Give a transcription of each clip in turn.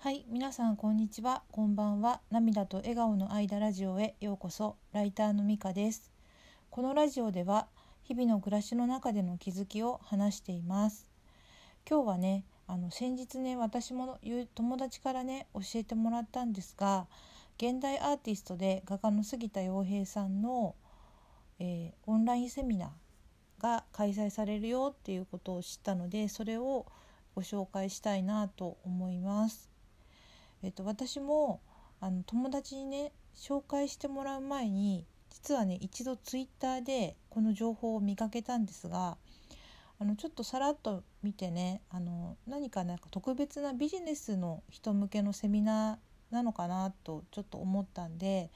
はい、皆さんこんにちは。こんばんは。涙と笑顔の間ラジオへようこそ。ライターのみかです。このラジオでは日々の暮らしの中での気づきを話しています。今日はね、あの先日ね、私も友達からね教えてもらったんですが、現代アーティストで画家の杉田洋平さんの、えーオンラインセミナーが開催されるよっていうことを知ったので、それをご紹介したいなと思います。えっと、私もあの友達にね紹介してもらう前に実はね一度ツイッターでこの情報を見かけたんですがあのちょっとさらっと見てねあの何かなんか特別なビジネスの人向けのセミナーなのかなとちょっと思ったんで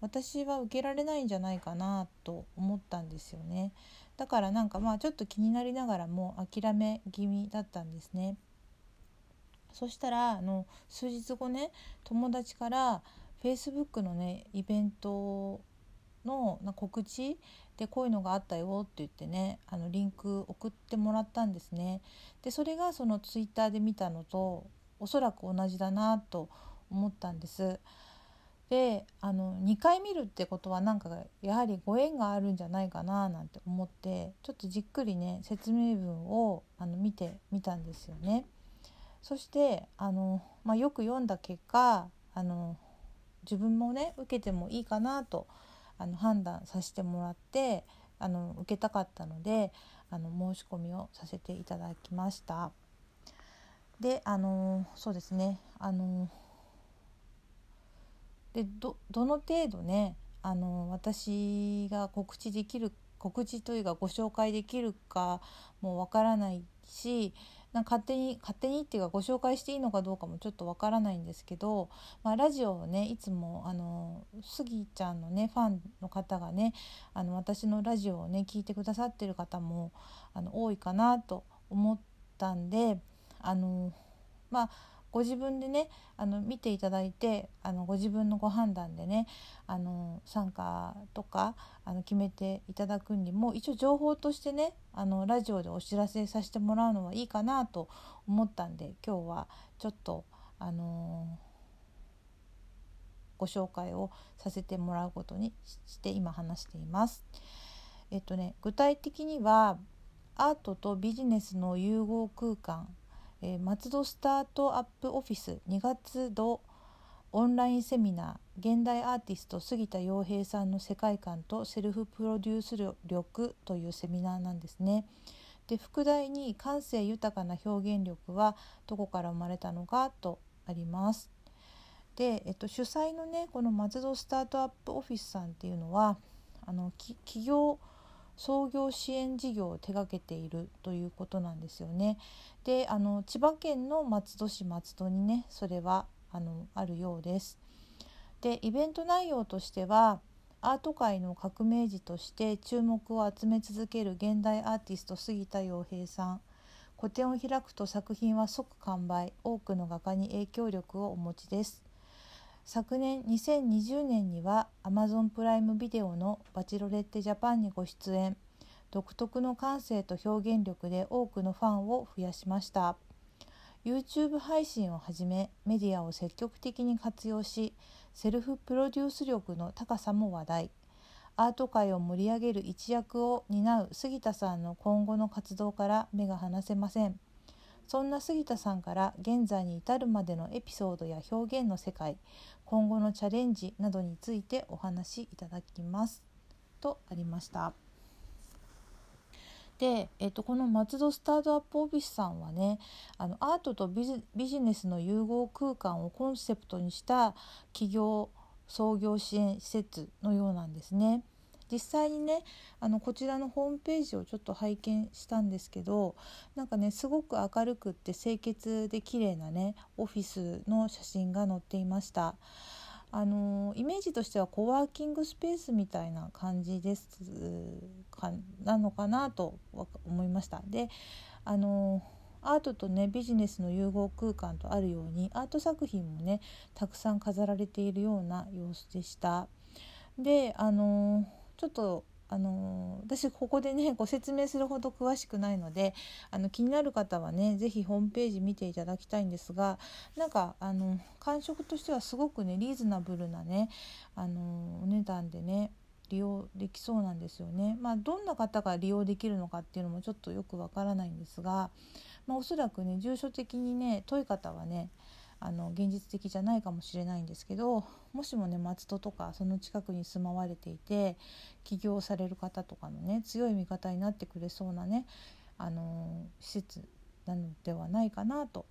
私は受けられないんじゃないかなと思ったんですよねだからなんかまあちょっと気になりながらも諦め気味だったんですね。そしたらあの数日後ね友達から Facebook のねイベントのな告知でこういうのがあったよって言ってねあのリンク送ってもらったんですね。でそれがその Twitter で見たのとおそらく同じだなと思ったんです。であの2回見るってことはなんかやはりご縁があるんじゃないかななんて思ってちょっとじっくりね説明文をあの見てみたんですよね。そしてあの、まあ、よく読んだ結果あの自分もね受けてもいいかなとあの判断させてもらってあの受けたかったのであの申し込みをさせていただきました。であのそうですねあのでどの程度ねあの私が告知できる告知というかご紹介できるかもわからないしな勝手に勝手にっていうかご紹介していいのかどうかもちょっとわからないんですけど、まあ、ラジオをねいつもあのスギちゃんのねファンの方がねあの私のラジオをね聞いてくださってる方もあの多いかなと思ったんであのまあご自分でねあの見ていただいてあのご自分のご判断でねあの参加とかあの決めていただくにも一応情報としてねあのラジオでお知らせさせてもらうのはいいかなと思ったんで今日はちょっとあのご紹介をさせてもらうことにして今話しています。えっとね具体的にはアートとビジネスの融合空間えー松戸スタートアップオフィス2月度オンラインセミナー現代アーティスト杉田洋平さんの世界観とセルフプロデュース力というセミナーなんですね。で副題に感性豊かな表現力はどこから生まれたのかとあります。で、えっと、主催のねこの松戸スタートアップオフィスさんっていうのはあの企業創業支援事業を手掛けているということなんですよね。であの千葉県の松戸市松戸にねそれはあのあるようです。でイベント内容としてはアート界の革命児として注目を集め続ける現代アーティスト杉田洋平さん個展を開くと作品は即完売多くの画家に影響力をお持ちです昨年2020年には Amazon プライムビデオの「バチロレッテ・ジャパン」にご出演。独特の感性と表現力で多くのファンを増やしました。YouTube 配信をはじめメディアを積極的に活用しセルフプロデュース力の高さも話題。アート界を盛り上げる一役を担う杉田さんの今後の活動から目が離せません。そんな杉田さんから現在に至るまでのエピソードや表現の世界今後のチャレンジなどについてお話しいただきますとありました。で、えっと、この松戸スタートアップオフィスさんはねあのアートとビジビジネスの融合空間をコンセプトにした企業創業支援施設のようなんですね。実際にねあのこちらのホームページをちょっと拝見したんですけどなんかねすごく明るくって清潔で綺麗なねオフィスの写真が載っていました。あのイメージとしてはコワーキングスペースみたいな感じですかなのかなと思いました。であのアートとねビジネスの融合空間とあるようにアート作品もねたくさん飾られているような様子でした。であのちょっとあの私ここでね ご説明するほど詳しくないのであの気になる方はね是非ホームページ見ていただきたいんですがなんかあの感触としてはすごくねリーズナブルなねあのお値段でね利用できそうなんですよね。まあ、どんな方が利用できるのかっていうのもちょっとよくわからないんですが、まあ、おそらくね住所的にね遠い方はねあの現実的じゃないかもしれないんですけどもしもね松戸とかその近くに住まわれていて起業される方とかのね強い味方になってくれそうなねあの施設なのではないかなと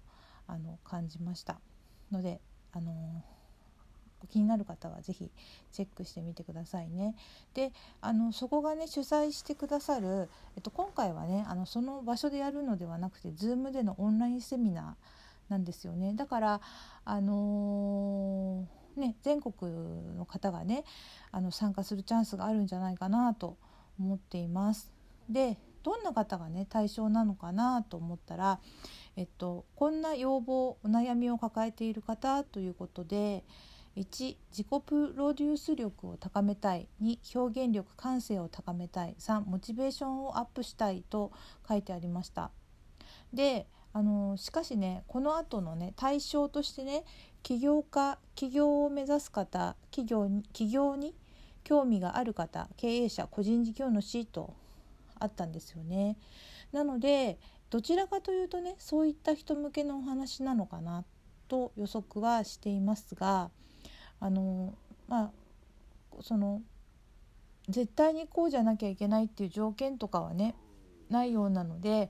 あの感じましたのであの気になる方は是非チェックしてみてくださいね。であのそこがね主催してくださる、えっと、今回はねあのその場所でやるのではなくて Zoom でのオンラインセミナーなんですよねだからあのー、ね全国の方がねあの参加するチャンスがあるんじゃないかなと思っています。でどんな方がね対象なのかなと思ったら、えっと、こんな要望お悩みを抱えている方ということで1自己プロデュース力を高めたい2表現力感性を高めたい3モチベーションをアップしたいと書いてありました。であのしかしねこの後のね対象としてね起業家起業を目指す方企業に起業に興味がある方経営者個人事業主とあったんですよね。なのでどちらかというとねそういった人向けのお話なのかなと予測はしていますがあのまあその絶対にこうじゃなきゃいけないっていう条件とかはねないようなので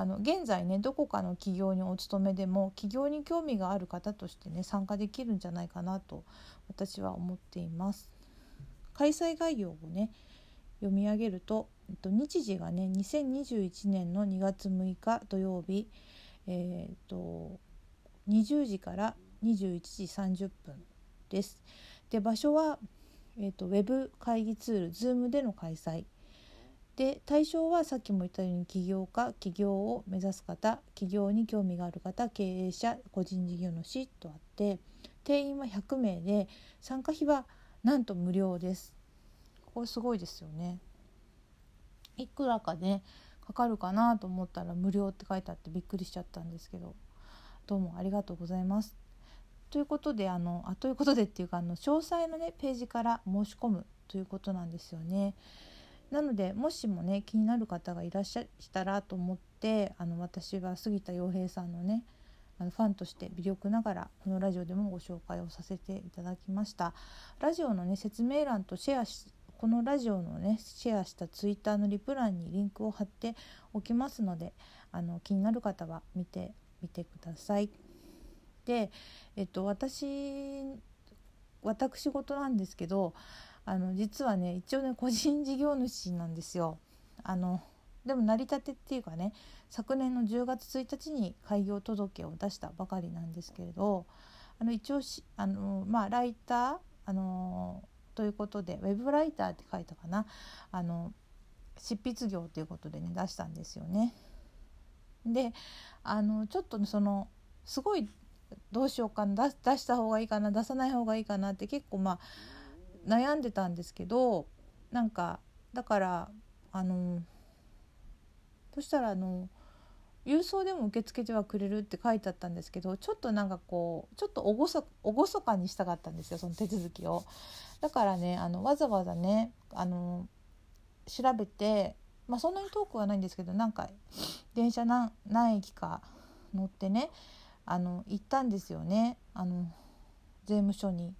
あの現在ねどこかの企業にお勤めでも起業に興味がある方としてね参加できるんじゃないかなと私は思っています。開催概要をね読み上げると、えっと、日時がね2021年の2月6日土曜日、えー、っと20時から21時30分です。で場所は、え、っとウェブ会議ツール Zoom での開催で対象はさっきも言ったように起業家起業を目指す方起業に興味がある方経営者個人事業主とあって定員は100名で参加費はなんと無料です。これすごいですよね。いくらかねかかるかなと思ったら無料って書いてあってびっくりしちゃったんですけどどうもありがとうございます。ということであのあということでっていうかあの詳細のねページから申し込むということなんですよね。なのでもしもね気になる方がいらっしゃったらと思ってあの私は杉田洋平さんのねあのファンとして微力ながらこのラジオでもご紹介をさせていただきましたラジオのね説明欄とシェアしこのラジオのねシェアしたツイッターのリプ欄にリンクを貼っておきますのであの気になる方は見てみてください。で、えっと、私私事なんですけどあの実はね一応ね個人事業主なんですよ。あのでも成り立てっていうかね昨年の10月1日に開業届を出したばかりなんですけれどあの一応しあの、まあ、ライターあのということでウェブライターって書いたかなあの執筆業ということでね出したんですよね。であのちょっとそのすごいどうしようかな出した方がいいかな出さない方がいいかなって結構まあ悩んでたんですけどなんかだからあのそしたらあの郵送でも受け付けてはくれるって書いてあったんですけどちょっとなんかこうちょっと厳かにしたかったんですよその手続きを。だからねあのわざわざねあの調べて、まあ、そんなに遠くはないんですけどなんか電車何何駅か乗ってねあの行ったんですよねあの税務署に。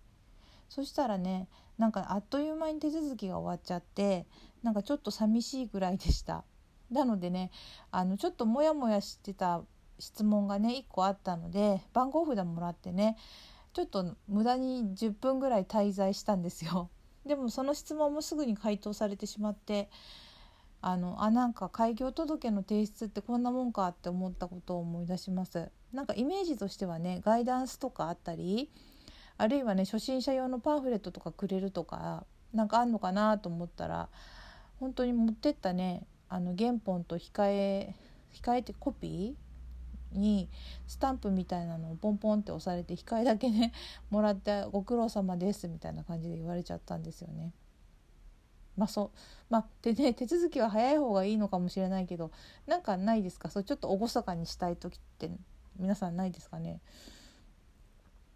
そしたらねなんかあっという間に手続きが終わっちゃってなんかちょっと寂しいぐらいでした。なのでねあのちょっとモヤモヤしてた質問がね1個あったので番号札もらってねちょっと無駄に10分ぐらい滞在したんですよ。でもその質問もすぐに回答されてしまってあのあなんか開業届の提出ってこんなもんかって思ったことを思い出します。なんかイメージとしてはねガイダンスとかあったりあるいはね初心者用のパンフレットとかくれるとかなんかあんのかなと思ったら本当に持ってったねあの原本と控え控えてコピーにスタンプみたいなのをポンポンって押されて控えだけね もらって「ご苦労様です」みたいな感じで言われちゃったんですよね。まあそうまあでね手続きは早い方がいいのかもしれないけどなんかないですか？そうちょっと厳かにしたい時って皆さんないですかね、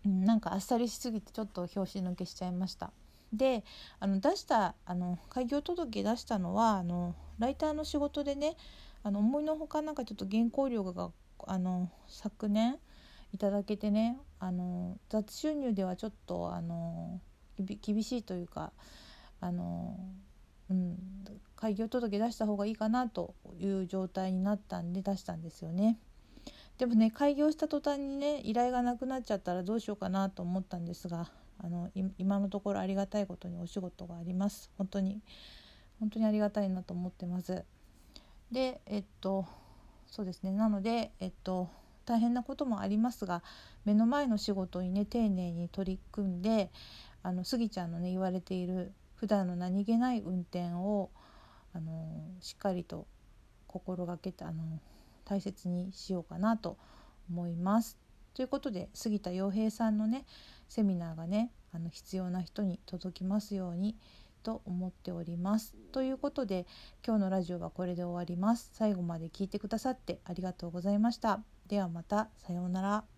うん、なんかあっさりしすぎてちょっと拍子抜けしちゃいましたであの出したあの開業届出したのはあのライターの仕事でねあの思いのほかなんかちょっと原稿料があの昨年いただけてねあの雑収入ではちょっとあの厳しいというかあの、うん、開業届出した方がいいかなという状態になったんで出したんですよね。でもね開業した途端にね依頼がなくなっちゃったらどうしようかなと思ったんですがあの今のところありがたいことにお仕事があります。本当に本当にありがたいなと思ってます。でえっとそうですね。なのでえっと大変なこともありますが目の前の仕事にね丁寧に取り組んであのスギちゃんのね言われている普段の何気ない運転をあのしっかりと心がけてあの大切にしようかなと思います。ということで杉田洋平さんのねセミナーがねあの必要な人に届きますようにと思っております。ということで今日のラジオはこれで終わります。最後まで聞いてくださってありがとうございました。ではまたさようなら。